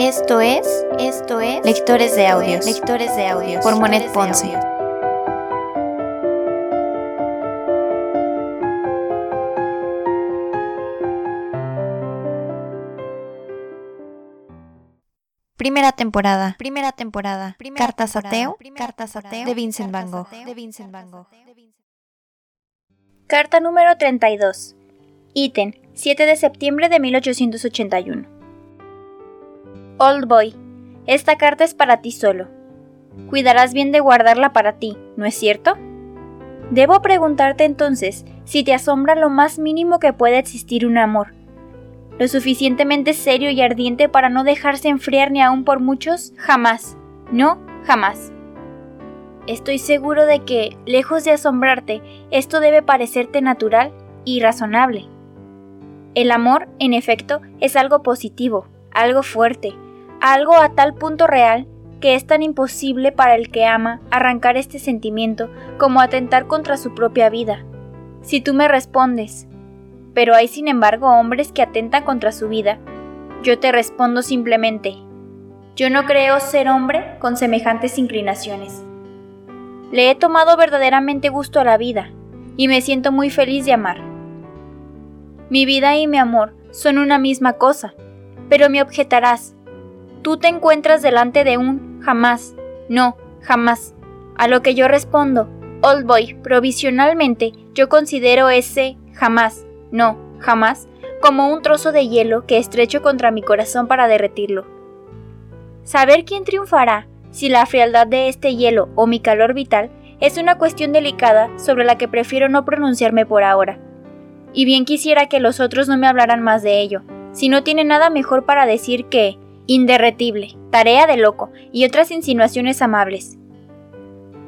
Esto es, esto es Lectores de Audios, Lectores de Audios. Por Monet Ponce. Primera temporada, primera temporada, Cartas ateo, Cartas ateo de Vincent Van Gogh, de Vincent Van Gogh. Carta número 32. Iten, 7 de septiembre de 1881. Old Boy, esta carta es para ti solo. Cuidarás bien de guardarla para ti, ¿no es cierto? Debo preguntarte entonces si te asombra lo más mínimo que pueda existir un amor, lo suficientemente serio y ardiente para no dejarse enfriar ni aún por muchos, jamás, no, jamás. Estoy seguro de que, lejos de asombrarte, esto debe parecerte natural y razonable. El amor, en efecto, es algo positivo, algo fuerte, algo a tal punto real que es tan imposible para el que ama arrancar este sentimiento como atentar contra su propia vida. Si tú me respondes, pero hay sin embargo hombres que atentan contra su vida, yo te respondo simplemente, yo no creo ser hombre con semejantes inclinaciones. Le he tomado verdaderamente gusto a la vida y me siento muy feliz de amar. Mi vida y mi amor son una misma cosa, pero me objetarás, tú te encuentras delante de un jamás, no, jamás. A lo que yo respondo, Old Boy, provisionalmente yo considero ese jamás no, jamás, como un trozo de hielo que estrecho contra mi corazón para derretirlo. Saber quién triunfará, si la frialdad de este hielo o mi calor vital, es una cuestión delicada sobre la que prefiero no pronunciarme por ahora. Y bien quisiera que los otros no me hablaran más de ello, si no tienen nada mejor para decir que inderretible, tarea de loco y otras insinuaciones amables.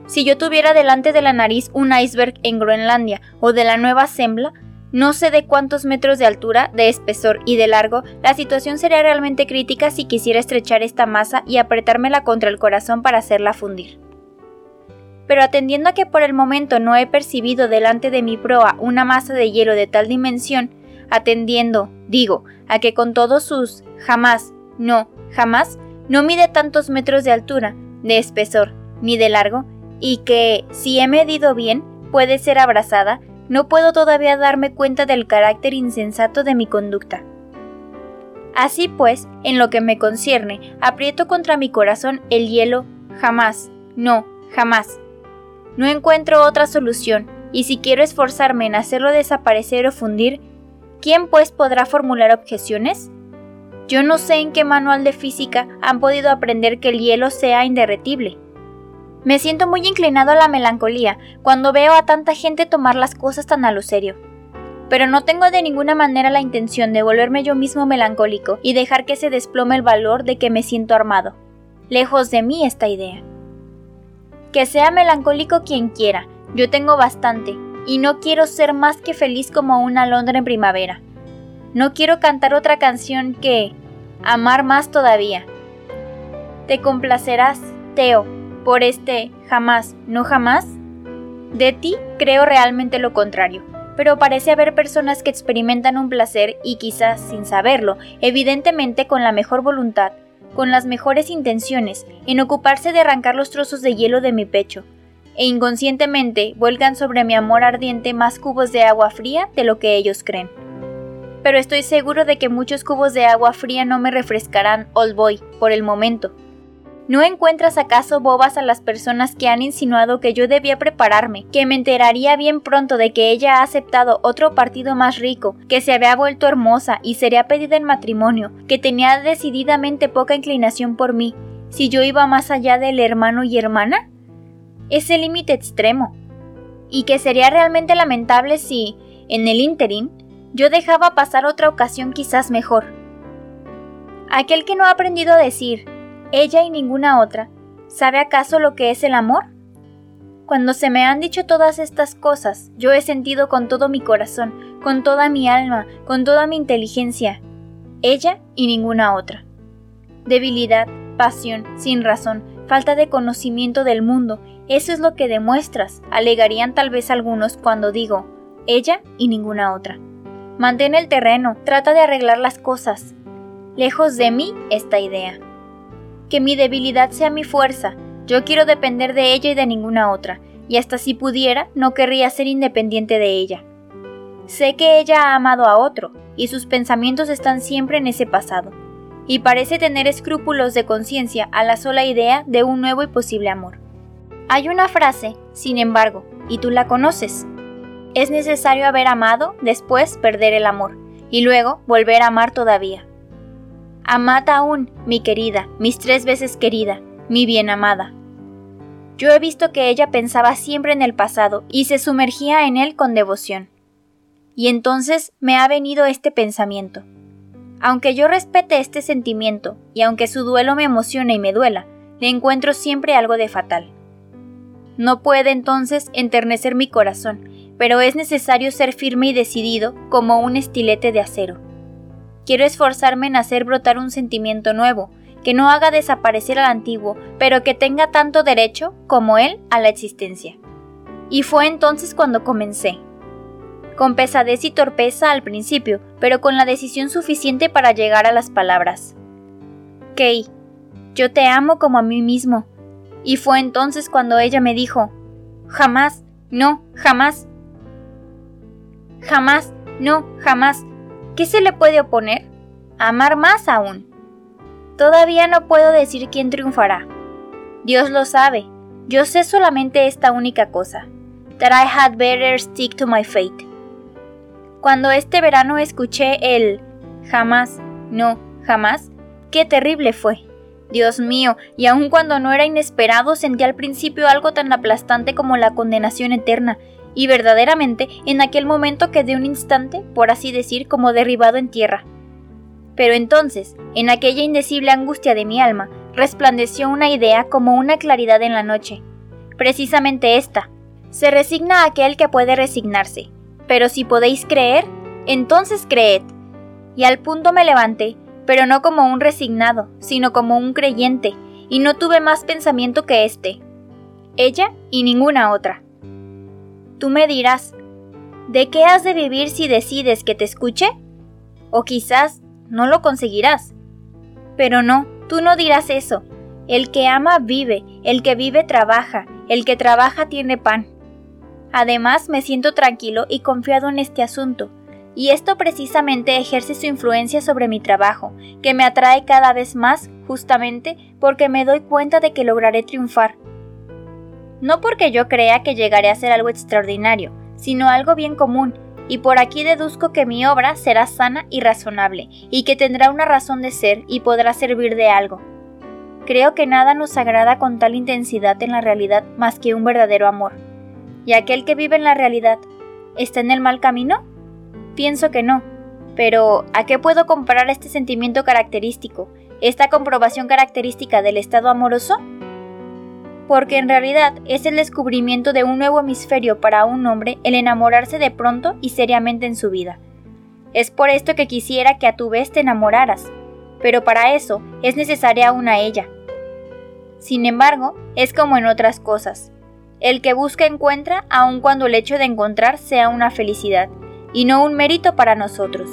Si yo tuviera delante de la nariz un iceberg en Groenlandia o de la Nueva Sembla, no sé de cuántos metros de altura, de espesor y de largo, la situación sería realmente crítica si quisiera estrechar esta masa y apretármela contra el corazón para hacerla fundir. Pero atendiendo a que por el momento no he percibido delante de mi proa una masa de hielo de tal dimensión, atendiendo, digo, a que con todos sus jamás, no, jamás, no mide tantos metros de altura, de espesor, ni de largo, y que, si he medido bien, puede ser abrazada, no puedo todavía darme cuenta del carácter insensato de mi conducta. Así pues, en lo que me concierne, aprieto contra mi corazón el hielo jamás, no, jamás. No encuentro otra solución, y si quiero esforzarme en hacerlo desaparecer o fundir, ¿quién pues podrá formular objeciones? Yo no sé en qué manual de física han podido aprender que el hielo sea inderretible. Me siento muy inclinado a la melancolía cuando veo a tanta gente tomar las cosas tan a lo serio. Pero no tengo de ninguna manera la intención de volverme yo mismo melancólico y dejar que se desplome el valor de que me siento armado. Lejos de mí esta idea. Que sea melancólico quien quiera, yo tengo bastante, y no quiero ser más que feliz como una Londra en primavera. No quiero cantar otra canción que amar más todavía. Te complacerás, Teo, por este jamás, no jamás? De ti creo realmente lo contrario, pero parece haber personas que experimentan un placer y quizás sin saberlo, evidentemente con la mejor voluntad, con las mejores intenciones, en ocuparse de arrancar los trozos de hielo de mi pecho, e inconscientemente vuelgan sobre mi amor ardiente más cubos de agua fría de lo que ellos creen. Pero estoy seguro de que muchos cubos de agua fría no me refrescarán, old boy, por el momento, ¿No encuentras acaso bobas a las personas que han insinuado que yo debía prepararme, que me enteraría bien pronto de que ella ha aceptado otro partido más rico, que se había vuelto hermosa y sería pedida en matrimonio, que tenía decididamente poca inclinación por mí, si yo iba más allá del hermano y hermana? Ese límite extremo. Y que sería realmente lamentable si, en el ínterin, yo dejaba pasar otra ocasión quizás mejor. Aquel que no ha aprendido a decir, ella y ninguna otra, ¿sabe acaso lo que es el amor? Cuando se me han dicho todas estas cosas, yo he sentido con todo mi corazón, con toda mi alma, con toda mi inteligencia, ella y ninguna otra. Debilidad, pasión, sin razón, falta de conocimiento del mundo, eso es lo que demuestras, alegarían tal vez algunos cuando digo, ella y ninguna otra. Mantén el terreno, trata de arreglar las cosas. lejos de mí esta idea. Que mi debilidad sea mi fuerza, yo quiero depender de ella y de ninguna otra, y hasta si pudiera, no querría ser independiente de ella. Sé que ella ha amado a otro, y sus pensamientos están siempre en ese pasado, y parece tener escrúpulos de conciencia a la sola idea de un nuevo y posible amor. Hay una frase, sin embargo, y tú la conoces. Es necesario haber amado, después perder el amor, y luego volver a amar todavía. Amad aún, mi querida, mis tres veces querida, mi bien amada. Yo he visto que ella pensaba siempre en el pasado y se sumergía en él con devoción. Y entonces me ha venido este pensamiento. Aunque yo respete este sentimiento, y aunque su duelo me emocione y me duela, le encuentro siempre algo de fatal. No puede entonces enternecer mi corazón, pero es necesario ser firme y decidido como un estilete de acero. Quiero esforzarme en hacer brotar un sentimiento nuevo, que no haga desaparecer al antiguo, pero que tenga tanto derecho como él a la existencia. Y fue entonces cuando comencé. Con pesadez y torpeza al principio, pero con la decisión suficiente para llegar a las palabras. Kay, yo te amo como a mí mismo. Y fue entonces cuando ella me dijo, jamás, no, jamás. Jamás, no, jamás. ¿Qué se le puede oponer? Amar más aún. Todavía no puedo decir quién triunfará. Dios lo sabe. Yo sé solamente esta única cosa. That I had better stick to my fate. Cuando este verano escuché el jamás, no, jamás, qué terrible fue. Dios mío, y aun cuando no era inesperado sentí al principio algo tan aplastante como la condenación eterna, y verdaderamente en aquel momento quedé un instante, por así decir, como derribado en tierra. Pero entonces, en aquella indecible angustia de mi alma, resplandeció una idea como una claridad en la noche. Precisamente esta. Se resigna aquel que puede resignarse. Pero si podéis creer, entonces creed. Y al punto me levanté, pero no como un resignado, sino como un creyente, y no tuve más pensamiento que este. Ella y ninguna otra. Tú me dirás, ¿de qué has de vivir si decides que te escuche? O quizás no lo conseguirás. Pero no, tú no dirás eso. El que ama vive, el que vive trabaja, el que trabaja tiene pan. Además, me siento tranquilo y confiado en este asunto, y esto precisamente ejerce su influencia sobre mi trabajo, que me atrae cada vez más justamente porque me doy cuenta de que lograré triunfar. No porque yo crea que llegaré a ser algo extraordinario, sino algo bien común, y por aquí deduzco que mi obra será sana y razonable, y que tendrá una razón de ser y podrá servir de algo. Creo que nada nos agrada con tal intensidad en la realidad más que un verdadero amor. ¿Y aquel que vive en la realidad está en el mal camino? Pienso que no. Pero, ¿a qué puedo comparar este sentimiento característico, esta comprobación característica del estado amoroso? Porque en realidad es el descubrimiento de un nuevo hemisferio para un hombre el enamorarse de pronto y seriamente en su vida. Es por esto que quisiera que a tu vez te enamoraras, pero para eso es necesaria una ella. Sin embargo, es como en otras cosas. El que busca encuentra aun cuando el hecho de encontrar sea una felicidad, y no un mérito para nosotros.